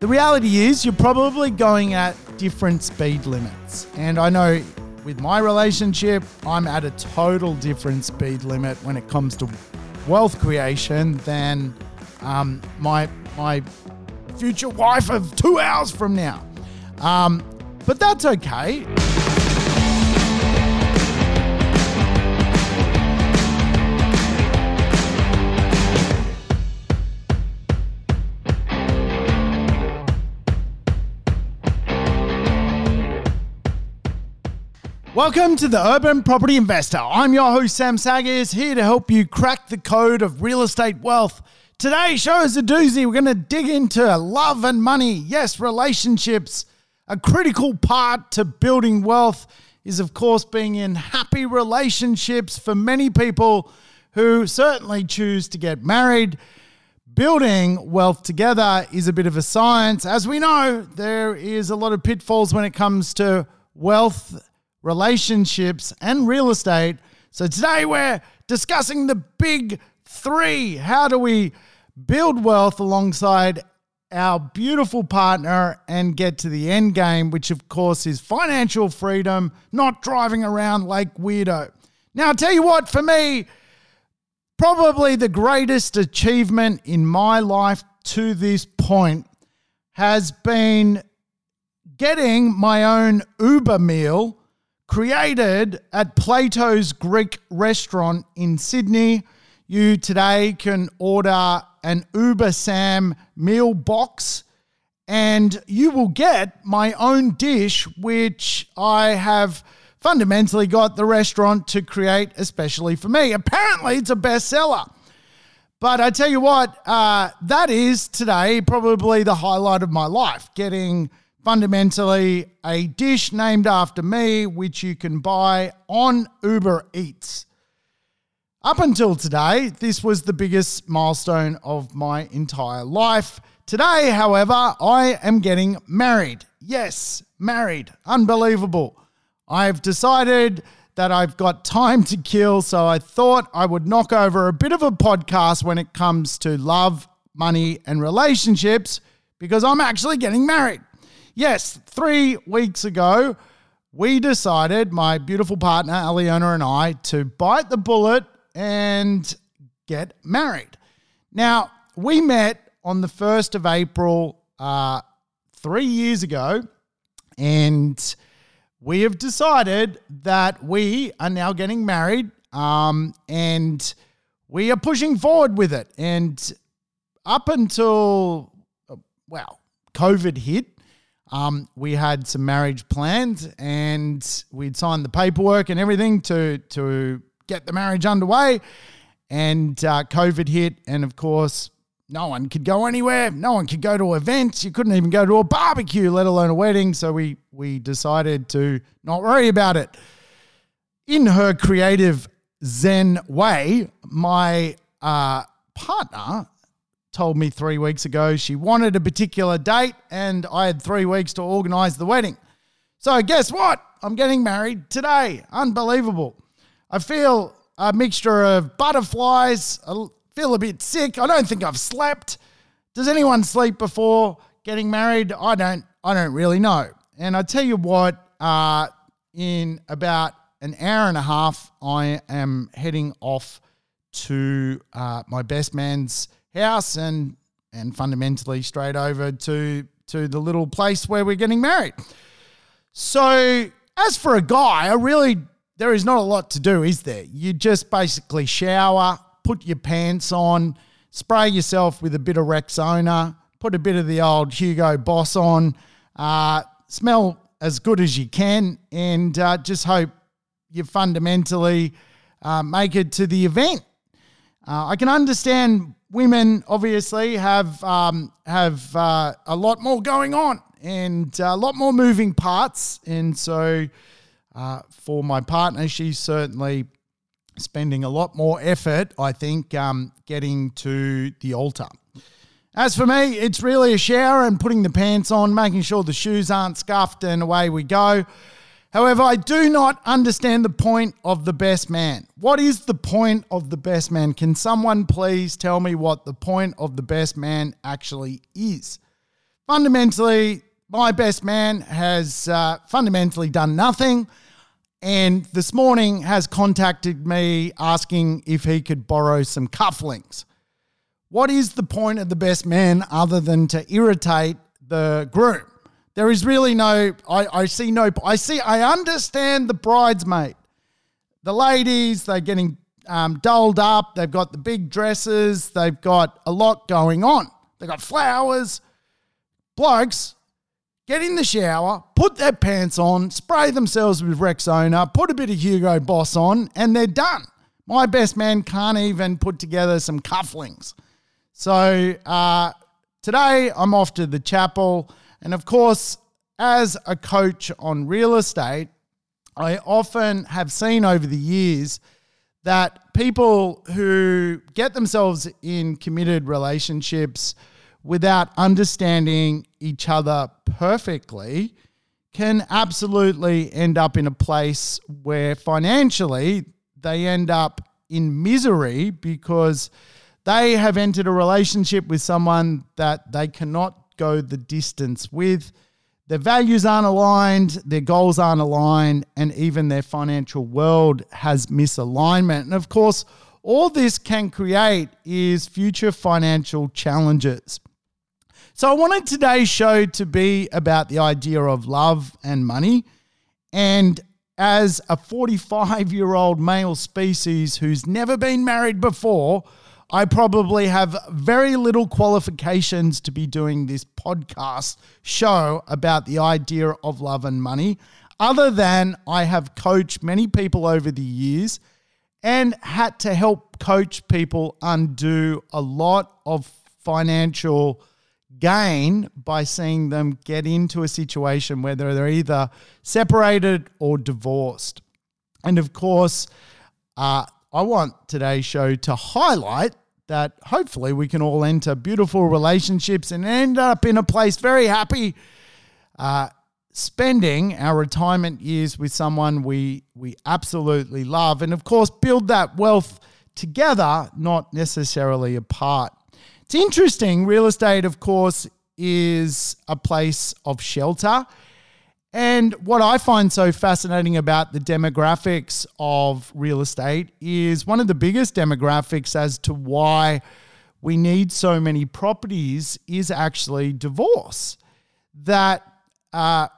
The reality is, you're probably going at different speed limits. And I know with my relationship, I'm at a total different speed limit when it comes to wealth creation than um, my my future wife of two hours from now. Um, but that's okay. Welcome to the Urban Property Investor. I'm your host, Sam Saggers, here to help you crack the code of real estate wealth. Today's show is a doozy. We're going to dig into love and money. Yes, relationships. A critical part to building wealth is, of course, being in happy relationships for many people who certainly choose to get married. Building wealth together is a bit of a science. As we know, there is a lot of pitfalls when it comes to wealth relationships, and real estate. So today we're discussing the big three. How do we build wealth alongside our beautiful partner and get to the end game, which of course is financial freedom, not driving around like weirdo. Now, I'll tell you what, for me, probably the greatest achievement in my life to this point has been getting my own Uber meal created at Plato's Greek restaurant in Sydney. You today can order an Uber Sam meal box and you will get my own dish, which I have fundamentally got the restaurant to create especially for me. Apparently, it's a bestseller. But I tell you what, uh, that is today probably the highlight of my life getting fundamentally a dish named after me, which you can buy on Uber Eats. Up until today, this was the biggest milestone of my entire life. Today, however, I am getting married. Yes, married. Unbelievable. I've decided that I've got time to kill, so I thought I would knock over a bit of a podcast when it comes to love, money, and relationships because I'm actually getting married. Yes, three weeks ago, we decided, my beautiful partner, Aliona, and I, to bite the bullet and get married. Now, we met on the 1st of April uh, three years ago, and we have decided that we are now getting married um, and we are pushing forward with it. And up until, well, COVID hit, um, we had some marriage plans and we'd signed the paperwork and everything to, to get the marriage underway. And uh, COVID hit. And of course, no one could go anywhere. No one could go to events. You couldn't even go to a barbecue, let alone a wedding. So we, we decided to not worry about it. In her creative Zen way, my uh, partner told me three weeks ago she wanted a particular date and I had three weeks to organize the wedding. So, guess what? I'm getting married today. Unbelievable. I feel a mixture of butterflies. I feel a bit sick. I don't think I've slept. Does anyone sleep before getting married? I don't. I don't really know. And I tell you what, uh, in about an hour and a half, I am heading off to uh, my best man's house and and fundamentally straight over to to the little place where we're getting married. So as for a guy, I really there is not a lot to do, is there? You just basically shower, put your pants on, spray yourself with a bit of Rexona, put a bit of the old Hugo Boss on, uh, smell as good as you can, and uh, just hope you fundamentally uh, make it to the event. Uh, I can understand women obviously have um, have uh, a lot more going on and a lot more moving parts, and so uh, for my partner, she's certainly spending a lot more effort, I think, um, getting to the altar. As for me, it's really a shower and putting the pants on, making sure the shoes aren't scuffed, and away we go. However, I do not understand the point of the best man. What is the point of the best man? Can someone please tell me what the point of the best man actually is? fundamentally, my best man has uh, fundamentally done nothing. And this morning has contacted me asking if he could borrow some cufflinks. What is the point of the best man other than to irritate the groom? There is really no, I, I see no, I see, I understand the bridesmaid. The ladies, they're getting um, dolled up. They've got the big dresses. They've got a lot going on. They've got flowers. Blokes, get in the shower, put their pants on, spray themselves with Rexona, put a bit of Hugo Boss on, and they're done. My best man can't even put together some cufflinks. So uh, today I'm off to the chapel. And of course, as a coach on real estate, I often have seen over the years that people who get themselves in committed relationships without understanding each other perfectly can absolutely end up in a place where financially they end up in misery because they have entered a relationship with someone that they cannot go the distance with. Their values aren't aligned, their goals aren't aligned, and even their financial world has misalignment. And of course, all this can create is future financial challenges. So I wanted today's show to be about the idea of love and money. And as a 45 year old male species who's never been married before, I probably have very little qualifications to be doing this podcast show about the idea of love and money, other than I have coached many people over the years and had to help coach people undo a lot of financial gain by seeing them get into a situation where they're either separated or divorced. And of course, uh, I want today's show to highlight that hopefully we can all enter beautiful relationships and end up in a place very happy, uh, spending our retirement years with someone we we absolutely love, and of course build that wealth together, not necessarily apart. It's interesting. Real estate, of course, is a place of shelter. And what I find so fascinating about the demographics of real estate is one of the biggest demographics as to why we need so many properties is actually divorce. That uh,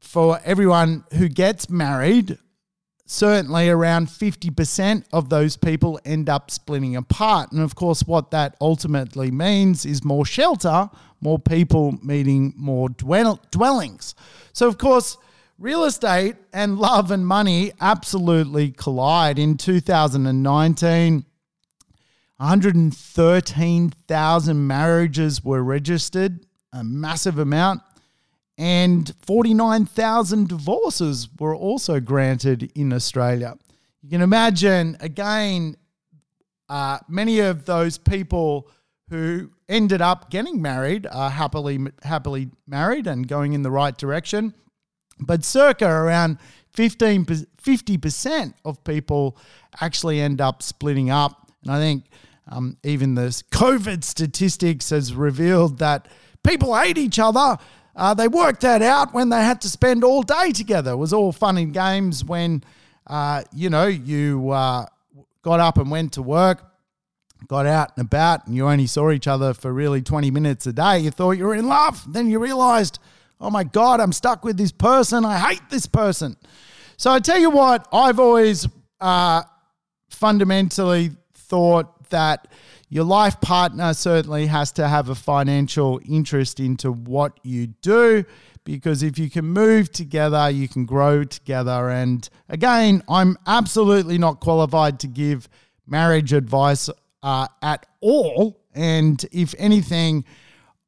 for everyone who gets married, certainly around 50% of those people end up splitting apart. And of course, what that ultimately means is more shelter, more people meeting more dwell- dwellings. So, of course, real estate and love and money absolutely collide. In 2019, 113,000 marriages were registered, a massive amount and 49,000 divorces were also granted in Australia. You can imagine, again, uh, many of those people who ended up getting married are happily happily married and going in the right direction. But circa around 15 50% of people actually end up splitting up. And I think um, even the COVID statistics has revealed that people hate each other uh, they worked that out when they had to spend all day together. It was all fun and games when, uh, you know, you uh, got up and went to work, got out and about, and you only saw each other for really 20 minutes a day. You thought you were in love. Then you realized, oh my God, I'm stuck with this person. I hate this person. So I tell you what, I've always uh, fundamentally thought that your life partner certainly has to have a financial interest into what you do because if you can move together, you can grow together. And again, I'm absolutely not qualified to give marriage advice uh, at all. And if anything,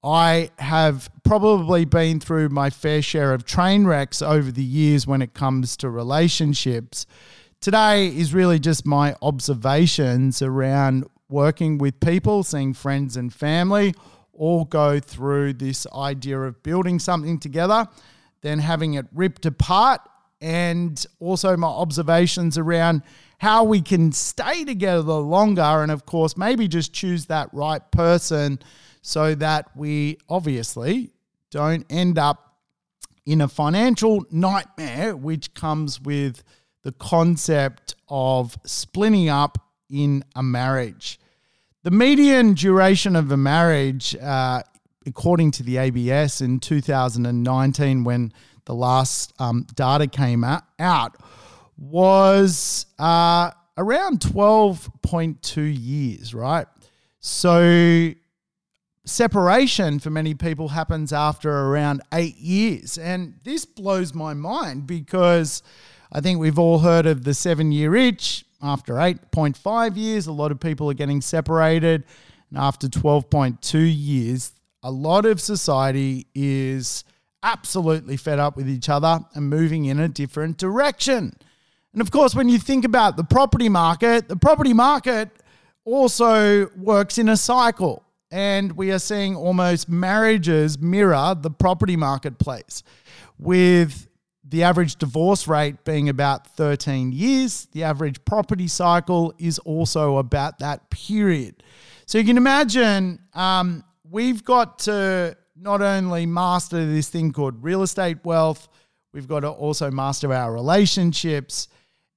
I have probably been through my fair share of train wrecks over the years when it comes to relationships. Today is really just my observations around working with people, seeing friends and family, all go through this idea of building something together, then having it ripped apart, and also my observations around how we can stay together longer. And of course, maybe just choose that right person so that we obviously don't end up in a financial nightmare, which comes with the concept of splitting up in a marriage. The median duration of a marriage, uh, according to the ABS in 2019, when the last um, data came out, was uh, around 12.2 years, right? So separation for many people happens after around eight years. And this blows my mind because I think we've all heard of the seven year itch. After 8.5 years, a lot of people are getting separated. And after 12.2 years, a lot of society is absolutely fed up with each other and moving in a different direction. And of course, when you think about the property market, the property market also works in a cycle. And we are seeing almost marriages mirror the property marketplace with the average divorce rate being about 13 years. The average property cycle is also about that period. So you can imagine um, we've got to not only master this thing called real estate wealth, we've got to also master our relationships.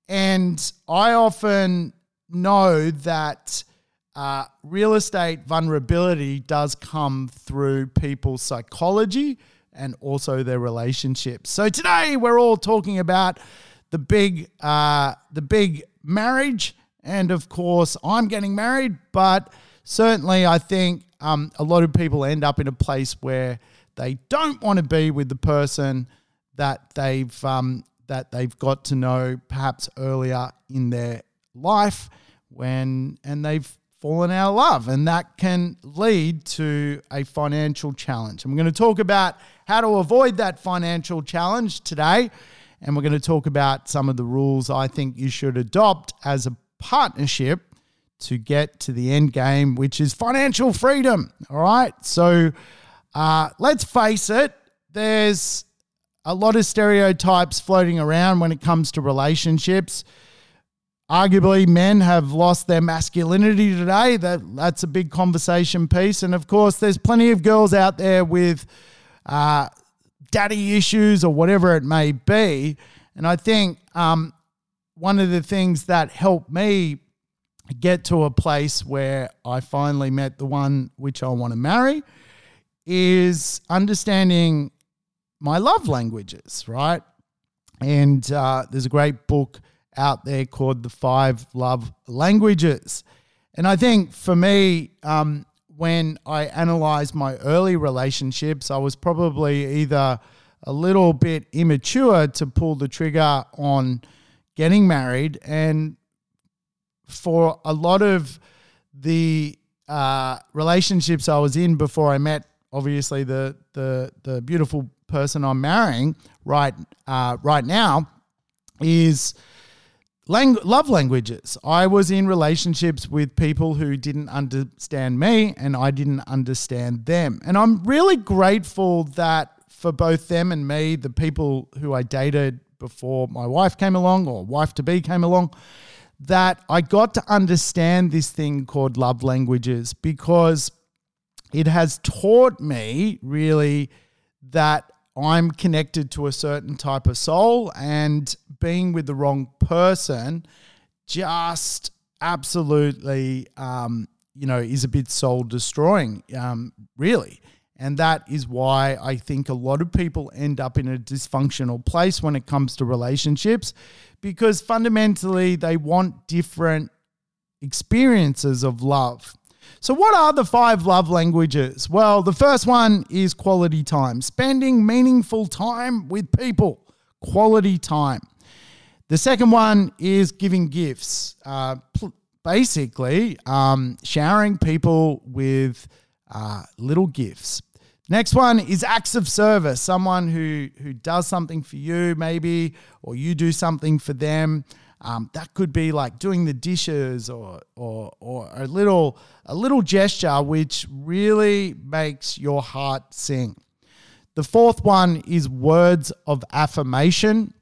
And I often know that uh, real estate vulnerability does come through people's psychology and also their relationships. So today we're all talking about the big, uh, the big marriage, and of course I'm getting married. But certainly, I think um, a lot of people end up in a place where they don't want to be with the person that they've um, that they've got to know perhaps earlier in their life when and they've fallen out of love and that can lead to a financial challenge. We're going to talk about how to avoid that financial challenge today and we're going to talk about some of the rules I think you should adopt as a partnership to get to the end game, which is financial freedom. All right. So uh, let's face it, there's a lot of stereotypes floating around when it comes to relationships. Arguably, men have lost their masculinity today. That that's a big conversation piece, and of course, there's plenty of girls out there with uh, daddy issues or whatever it may be. And I think um, one of the things that helped me get to a place where I finally met the one which I want to marry is understanding my love languages, right? And uh, there's a great book out there called The Five Love Languages. And I think for me, um, when I analyzed my early relationships, I was probably either a little bit immature to pull the trigger on getting married. And for a lot of the uh, relationships I was in before I met, obviously, the, the, the beautiful person I'm marrying right, uh, right now, is Lang- love languages. I was in relationships with people who didn't understand me and I didn't understand them. And I'm really grateful that for both them and me, the people who I dated before my wife came along or wife to be came along, that I got to understand this thing called love languages because it has taught me really that I'm connected to a certain type of soul, and being with the wrong person just absolutely, um, you know, is a bit soul destroying, um, really. And that is why I think a lot of people end up in a dysfunctional place when it comes to relationships because fundamentally they want different experiences of love. So, what are the five love languages? Well, the first one is quality time, spending meaningful time with people, quality time. The second one is giving gifts, uh, basically, um, showering people with uh, little gifts. Next one is acts of service, someone who, who does something for you, maybe, or you do something for them. Um, that could be like doing the dishes or, or, or a little a little gesture which really makes your heart sing. The fourth one is words of affirmation.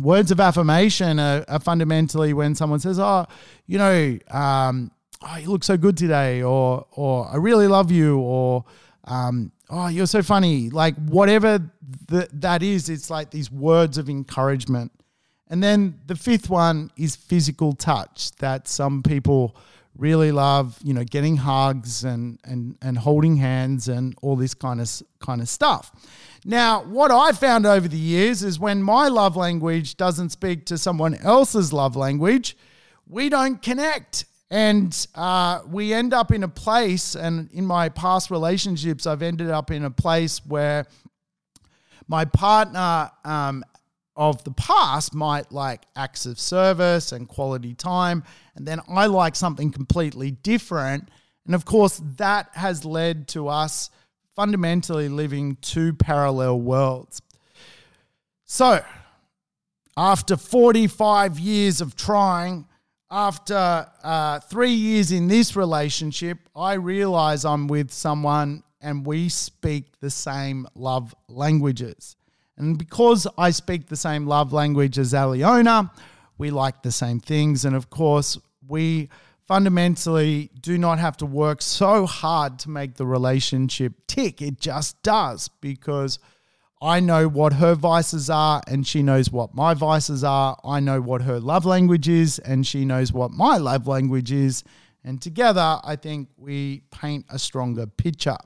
Words of affirmation are, are fundamentally when someone says, "Oh, you know, um, oh, you look so good today," or "or I really love you," or um, oh, you're so funny. Like whatever th- that is, it's like these words of encouragement. And then the fifth one is physical touch that some people really love, you know, getting hugs and and and holding hands and all this kind of kind of stuff. Now, what I found over the years is when my love language doesn't speak to someone else's love language, we don't connect. And uh, we end up in a place, and in my past relationships, I've ended up in a place where my partner um, of the past might like acts of service and quality time. And then I like something completely different. And of course, that has led to us fundamentally living two parallel worlds. So, after 45 years of trying, after uh, three years in this relationship, I realize I'm with someone and we speak the same love languages. And because I speak the same love language as Aliona, we like the same things. And of course, we fundamentally do not have to work so hard to make the relationship tick. It just does because I know what her vices are and she knows what my vices are. I know what her love language is and she knows what my love language is. And together, I think we paint a stronger picture.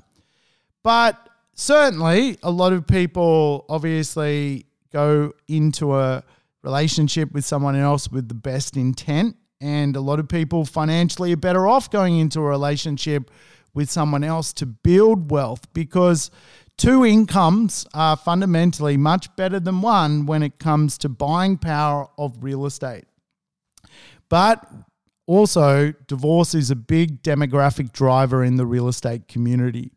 But certainly a lot of people obviously go into a relationship with someone else with the best intent. And a lot of people financially are better off going into a relationship with someone else to build wealth because two incomes are fundamentally much better than one when it comes to buying power of real estate. But also, divorce is a big demographic driver in the real estate community.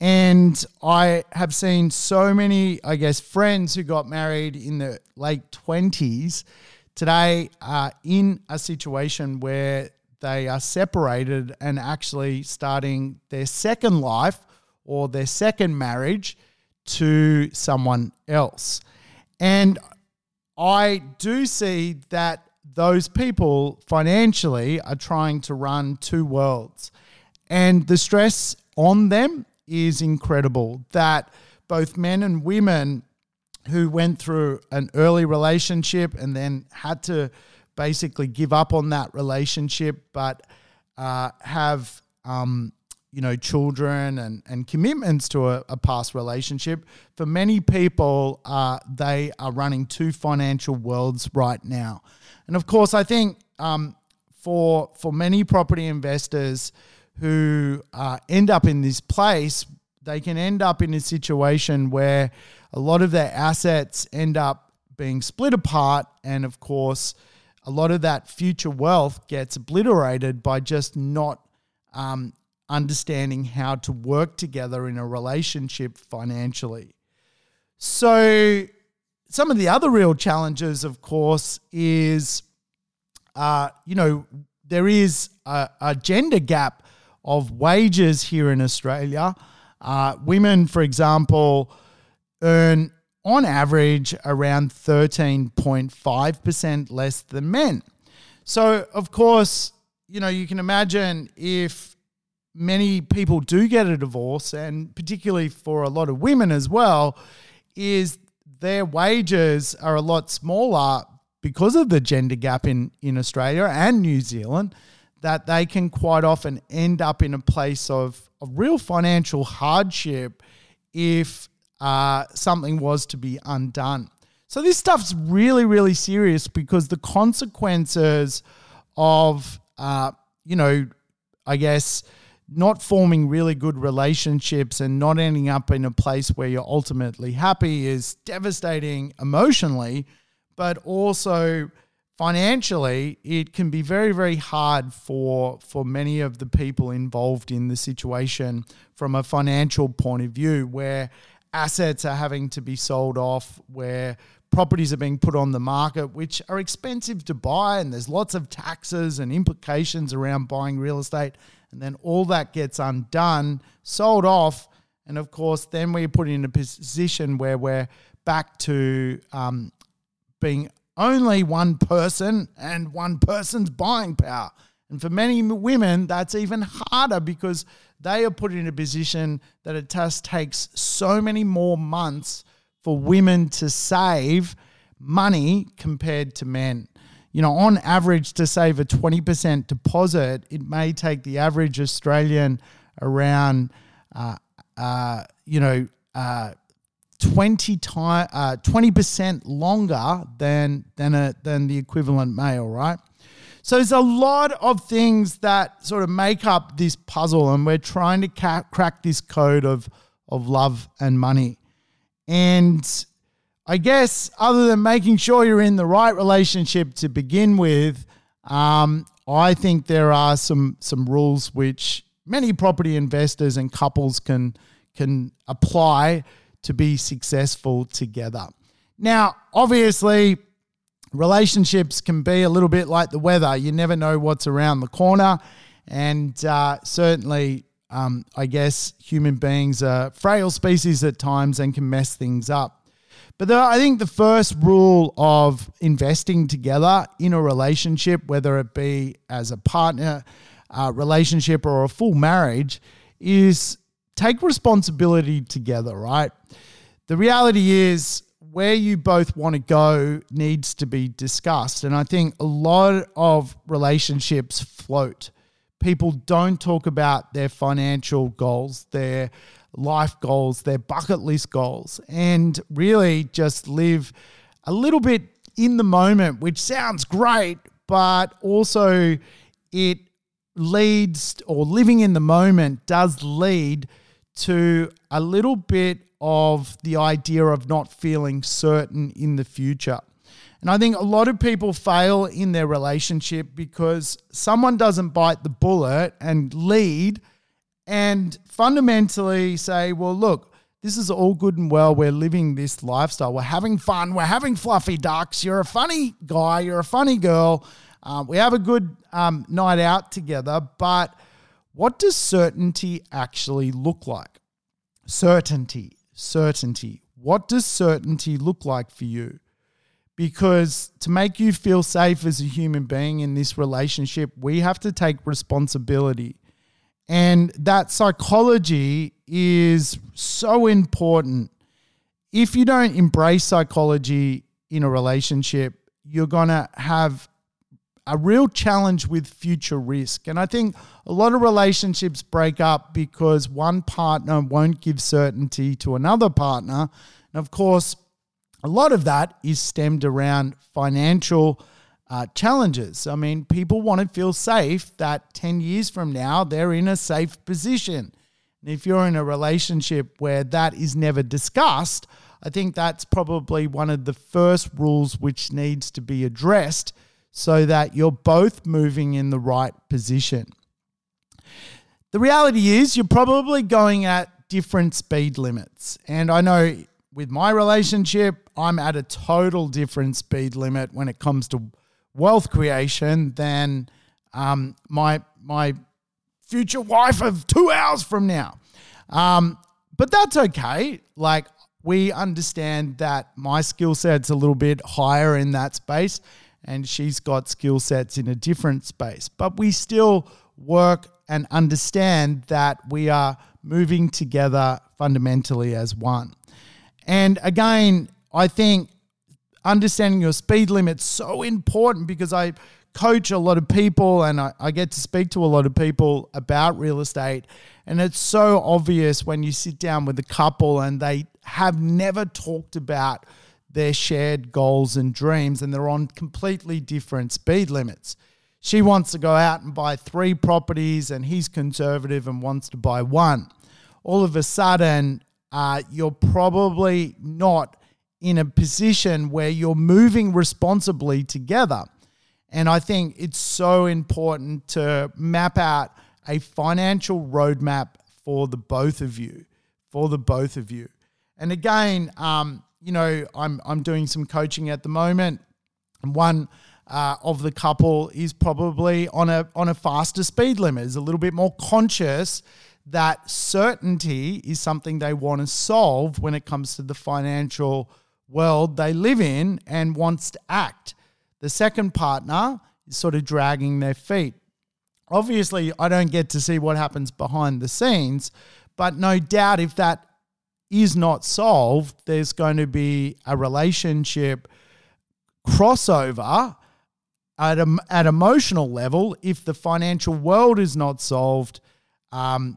And I have seen so many, I guess, friends who got married in the late 20s today are in a situation where they are separated and actually starting their second life or their second marriage to someone else. And I do see that those people financially are trying to run two worlds. And the stress on them is incredible that both men and women who went through an early relationship and then had to basically give up on that relationship, but uh, have um, you know children and, and commitments to a, a past relationship. For many people, uh, they are running two financial worlds right now, and of course, I think um, for for many property investors who uh, end up in this place, they can end up in a situation where a lot of their assets end up being split apart. And of course, a lot of that future wealth gets obliterated by just not um, understanding how to work together in a relationship financially. So, some of the other real challenges, of course, is, uh, you know, there is a, a gender gap of wages here in Australia. Uh, women, for example, earn on average around 13.5% less than men. So, of course, you know, you can imagine if many people do get a divorce, and particularly for a lot of women as well, is their wages are a lot smaller because of the gender gap in, in Australia and New Zealand that they can quite often end up in a place of, real financial hardship if uh, something was to be undone. So this stuff's really, really serious because the consequences of, uh, you know, I guess not forming really good relationships and not ending up in a place where you're ultimately happy is devastating emotionally, but also financially, it can be very, very hard for for many of the people involved in the situation from a financial point of view, where assets are having to be sold off, where properties are being put on the market, which are expensive to buy, and there's lots of taxes and implications around buying real estate, and then all that gets undone, sold off, and of course, then we're put in a position where we're back to um, being only one person and one person's buying power. And for many women, that's even harder because they are put in a position that it just takes so many more months for women to save money compared to men. You know, on average, to save a 20% deposit, it may take the average Australian around, uh, uh, you know, uh, 20 time, uh, 20% longer than, than, a, than the equivalent male, right? So there's a lot of things that sort of make up this puzzle, and we're trying to ca- crack this code of, of love and money. And I guess other than making sure you're in the right relationship to begin with, um, I think there are some some rules which many property investors and couples can can apply to be successful together. Now, obviously, relationships can be a little bit like the weather. You never know what's around the corner. And uh, certainly, um, I guess human beings are frail species at times and can mess things up. But the, I think the first rule of investing together in a relationship, whether it be as a partner uh, relationship or a full marriage, is take responsibility together, right? The reality is, where you both want to go needs to be discussed. And I think a lot of relationships float. People don't talk about their financial goals, their life goals, their bucket list goals, and really just live a little bit in the moment, which sounds great, but also it leads or living in the moment does lead to a little bit of the idea of not feeling certain in the future. And I think a lot of people fail in their relationship because someone doesn't bite the bullet and lead and fundamentally say, well, look, this is all good and well. We're living this lifestyle. We're having fun. We're having fluffy ducks. You're a funny guy. You're a funny girl. Um, we have a good um, night out together. But what does certainty actually look like? Certainty certainty. What does certainty look like for you? Because to make you feel safe as a human being in this relationship, we have to take responsibility. And that psychology is so important. If you don't embrace psychology in a relationship, you're going to have a real challenge with future risk. And I think a lot of relationships break up because one partner won't give certainty to another partner. And of course, a lot of that is stemmed around financial uh, challenges. I mean, people want to feel safe that 10 years from now they're in a safe position. And if you're in a relationship where that is never discussed, I think that's probably one of the first rules which needs to be addressed so that you're both moving in the right position. The reality is, you're probably going at different speed limits. And I know with my relationship, I'm at a total different speed limit when it comes to wealth creation than um, my my future wife of two hours from now. Um, but that's okay. Like we understand that my skill set's a little bit higher in that space, and she's got skill sets in a different space. But we still work and understand that we are moving together fundamentally as one. And again, I think understanding your speed limit's so important because I coach a lot of people and I, I, get to speak to a lot of people about real estate. And it's so obvious when you sit down with a couple and they have never talked about their shared goals and dreams, and they're on completely different speed limits. She wants to go out and buy three properties, and he's conservative and wants to buy one. All of a sudden, uh, you're probably not in a position where you're moving responsibly together. And I think it's so important to map out a financial roadmap for the both of you, for the both of you. And again, um, you know, I'm I'm doing some coaching at the moment, and one uh, of the couple is probably on a on a faster speed limit, is a little bit more conscious that certainty is something they want to solve when it comes to the financial world they live in and wants to act. The second partner is sort of dragging their feet. Obviously, I don't get to see what happens behind the scenes, but no doubt if that is not solved, there's going to be a relationship crossover at, a, at emotional level if the financial world is not solved um,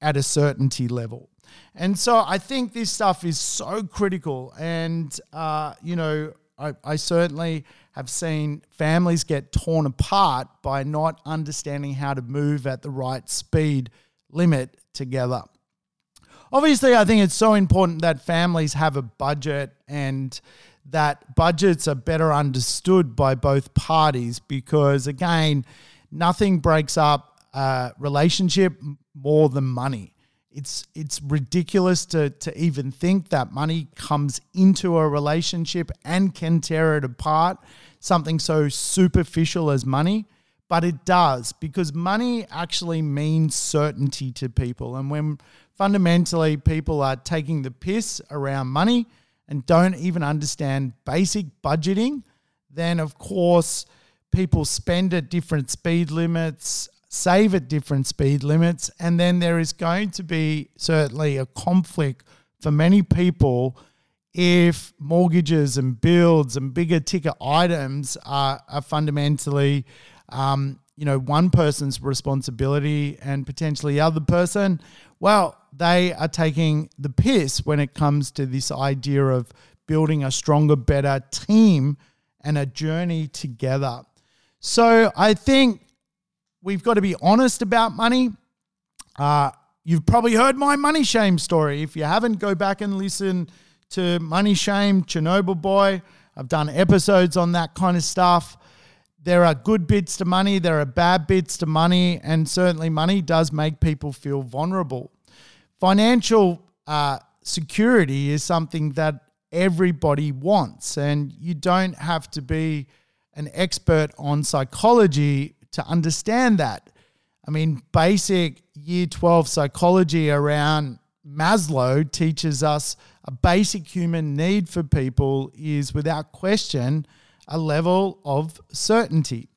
at a certainty level. And so I think this stuff is so critical. And, uh, you know, I, I certainly have seen families get torn apart by not understanding how to move at the right speed limit together. Obviously, I think it's so important that families have a budget and that budgets are better understood by both parties because, again, nothing breaks up a relationship more than money. It's it's ridiculous to to even think that money comes into a relationship and can tear it apart. Something so superficial as money, but it does because money actually means certainty to people. And when fundamentally people are taking the piss around money and don't even understand basic budgeting, then of course people spend at different speed limits, save at different speed limits, and then there is going to be certainly a conflict for many people if mortgages and builds and bigger ticket items are, are fundamentally um, you know one person's responsibility and potentially the other person well they are taking the piss when it comes to this idea of building a stronger better team and a journey together so i think we've got to be honest about money. Uh, you've probably heard my money shame story. If you haven't, go back and listen to Money Shame, Chernobyl Boy. I've done episodes on that kind of stuff. There are good bits to money, there are bad bits to money, and certainly money does make people feel vulnerable. Financial uh, security is something that everybody wants, and you don't have to be an expert on psychology to understand that. I mean, basic year 12 psychology around Maslow teaches us a basic human need for people is without question a level of certainty.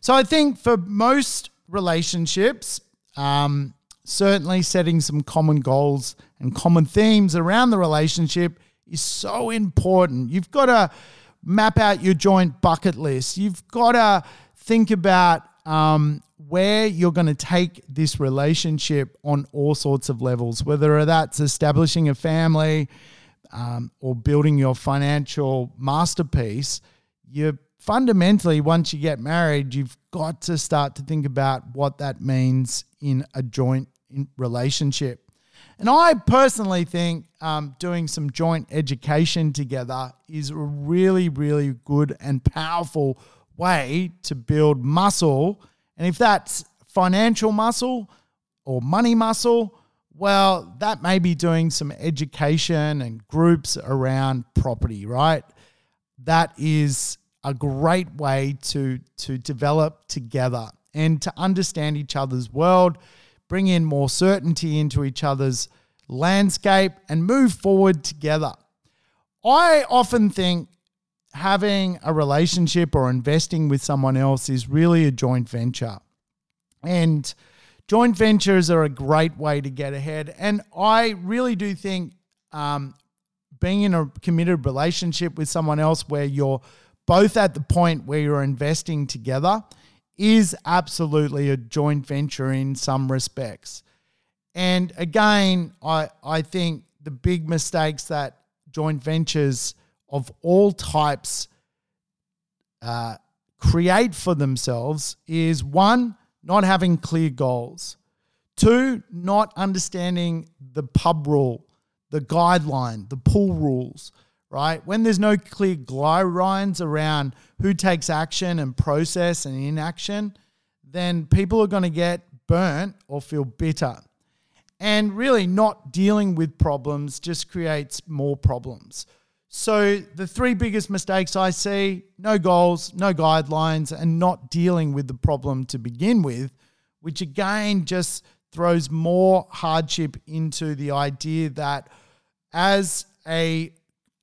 So I think for most relationships, um, certainly setting some common goals and common themes around the relationship is so important. You've got to map out your joint bucket list. You've got to think about um, where you're going to take this relationship on all sorts of levels, whether that's establishing a family um, or building your financial masterpiece. You fundamentally, once you get married, you've got to start to think about what that means in a joint relationship. And I personally think um, doing some joint education together is a really, really good and powerful way to build muscle. And if that's financial muscle or money muscle, well, that may be doing some education and groups around property, right? That is a great way to, to develop together and to understand each other's world, bring in more certainty into each other's landscape, and move forward together. I often think having a relationship or investing with someone else is really a joint venture. And joint ventures are a great way to get ahead. And I really do think um, being in a committed relationship with someone else where you're both at the point where you're investing together is absolutely a joint venture in some respects. And again, I, I think the big mistakes that joint ventures of all types uh, create for themselves is one, not having clear goals, two, not understanding the pub rule, the guideline, the pool rules, right? When there's no clear guidelines around who takes action and process and inaction, then people are going to get burnt or feel bitter. And really, not dealing with problems just creates more problems. So, the three biggest mistakes I see no goals, no guidelines, and not dealing with the problem to begin with, which again just throws more hardship into the idea that as a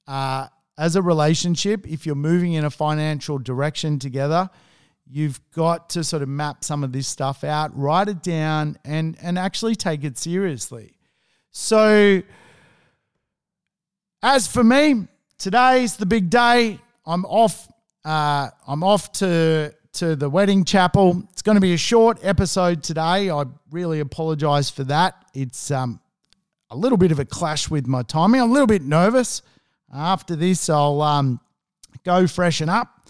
uh, as a relationship, if you're moving in a financial direction together, you've got to sort of map some of this stuff out, write it down, and and actually take it seriously. So, as for me, today's the big day. I'm off. Uh, I'm off to to the wedding chapel. It's going to be a short episode today. I really apologize for that. It's um, a little bit of a clash with my timing. I'm a little bit nervous. After this, I'll um, go freshen up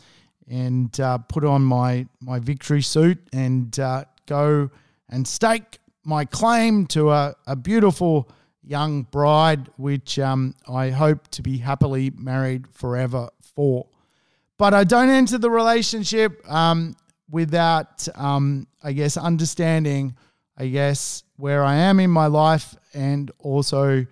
and uh, put on my my victory suit and uh, go and stake my claim to a, a beautiful young bride, which um, I hope to be happily married forever for. But I don't enter the relationship um, without, um, I guess, understanding, I guess, where I am in my life and also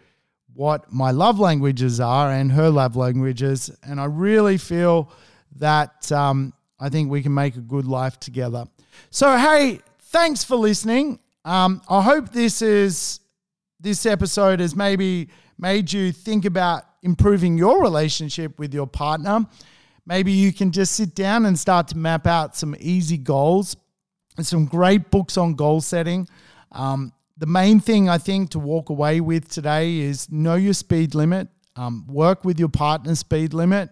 what my love languages are and her love languages. And I really feel that um, I think we can make a good life together. So, hey, thanks for listening. Um, I hope this is this episode has maybe made you think about improving your relationship with your partner. Maybe you can just sit down and start to map out some easy goals. There's some great books on goal setting. Um, the main thing I think to walk away with today is know your speed limit, um, work with your partner's speed limit,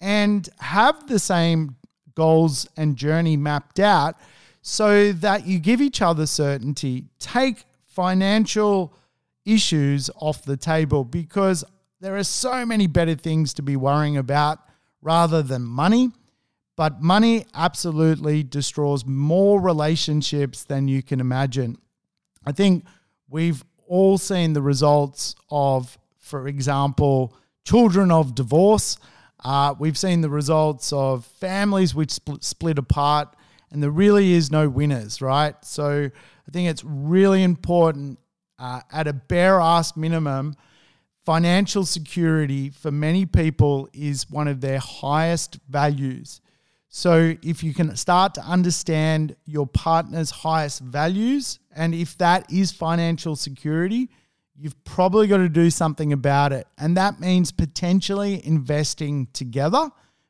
and have the same goals and journey mapped out so that you give each other certainty. Take financial issues off the table because there are so many better things to be worrying about rather than money. But money absolutely destroys more relationships than you can imagine. I think we've all seen the results of, for example, children of divorce. Uh, we've seen the results of families which split, split apart, and there really is no winners, right? So I think it's really important uh, at a bare ass minimum. Financial security for many people is one of their highest values. So, if you can start to understand your partner's highest values, and if that is financial security, you've probably got to do something about it. And that means potentially investing together,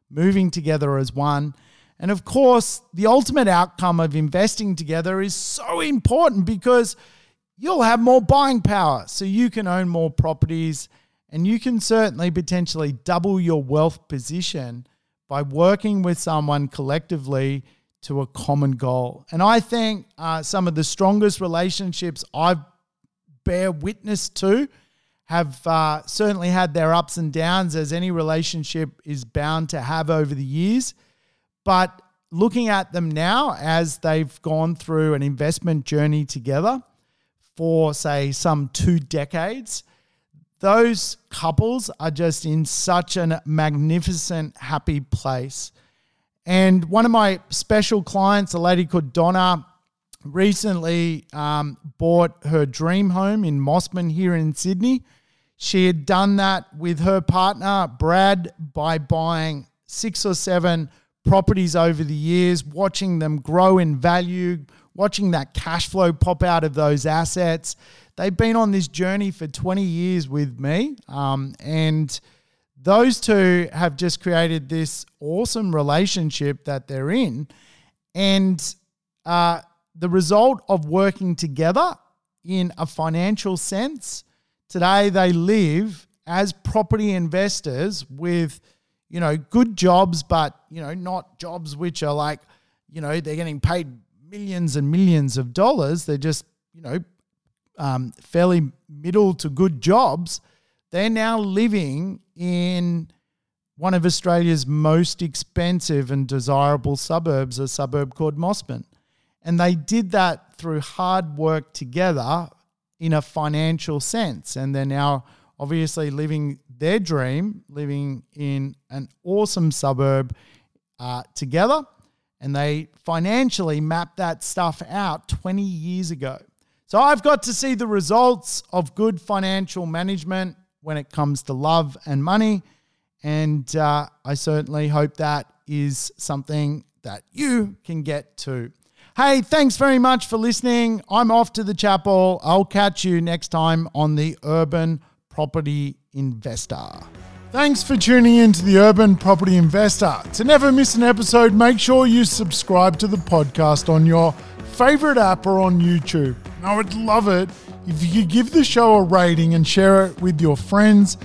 moving together as one. And of course, the ultimate outcome of investing together is so important because you'll have more buying power. So you can own more properties and you can certainly potentially double your wealth position by working with someone collectively to a common goal. And I think uh, some of the strongest relationships I've bear witness to have uh, certainly had their ups and downs, as any relationship is bound to have over the years. But looking at them now as they've gone through an investment journey together for, say, some two decades, those couples are just in such a magnificent, happy place. And one of my special clients, a lady called Donna, recently um, bought her dream home in Mosman here in Sydney. She had done that with her partner, Brad, by buying six or seven properties over the years, watching them grow in value, watching that cash flow pop out of those assets they've been on this journey for 20 years with me. Um, and those two have just created this awesome relationship that they're in. And uh, the result of working together in a financial sense, today they live as property investors with, you know, good jobs, but, you know, not jobs which are like, you know, they're getting paid millions and millions of dollars. They're just, you know, um, fairly middle to good jobs, they're now living in one of Australia's most expensive and desirable suburbs, a suburb called Mosman. And they did that through hard work together in a financial sense. And they're now obviously living their dream, living in an awesome suburb uh, together. And they financially mapped that stuff out 20 years ago. So I've got to see the results of good financial management when it comes to love and money. And uh, I certainly hope that is something that you can get to. Hey, thanks very much for listening. I'm off to the chapel. I'll catch you next time on the Urban Property Investor. Thanks for tuning in to the Urban Property Investor. To never miss an episode, make sure you subscribe to the podcast on your favorite app or on YouTube. And I would love it if you could give the show a rating and share it with your friends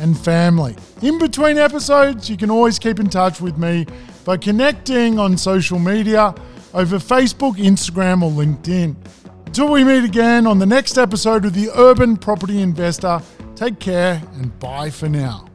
and family. In between episodes, you can always keep in touch with me by connecting on social media over Facebook, Instagram, or LinkedIn. Until we meet again on the next episode of the Urban Property Investor, take care and bye for now.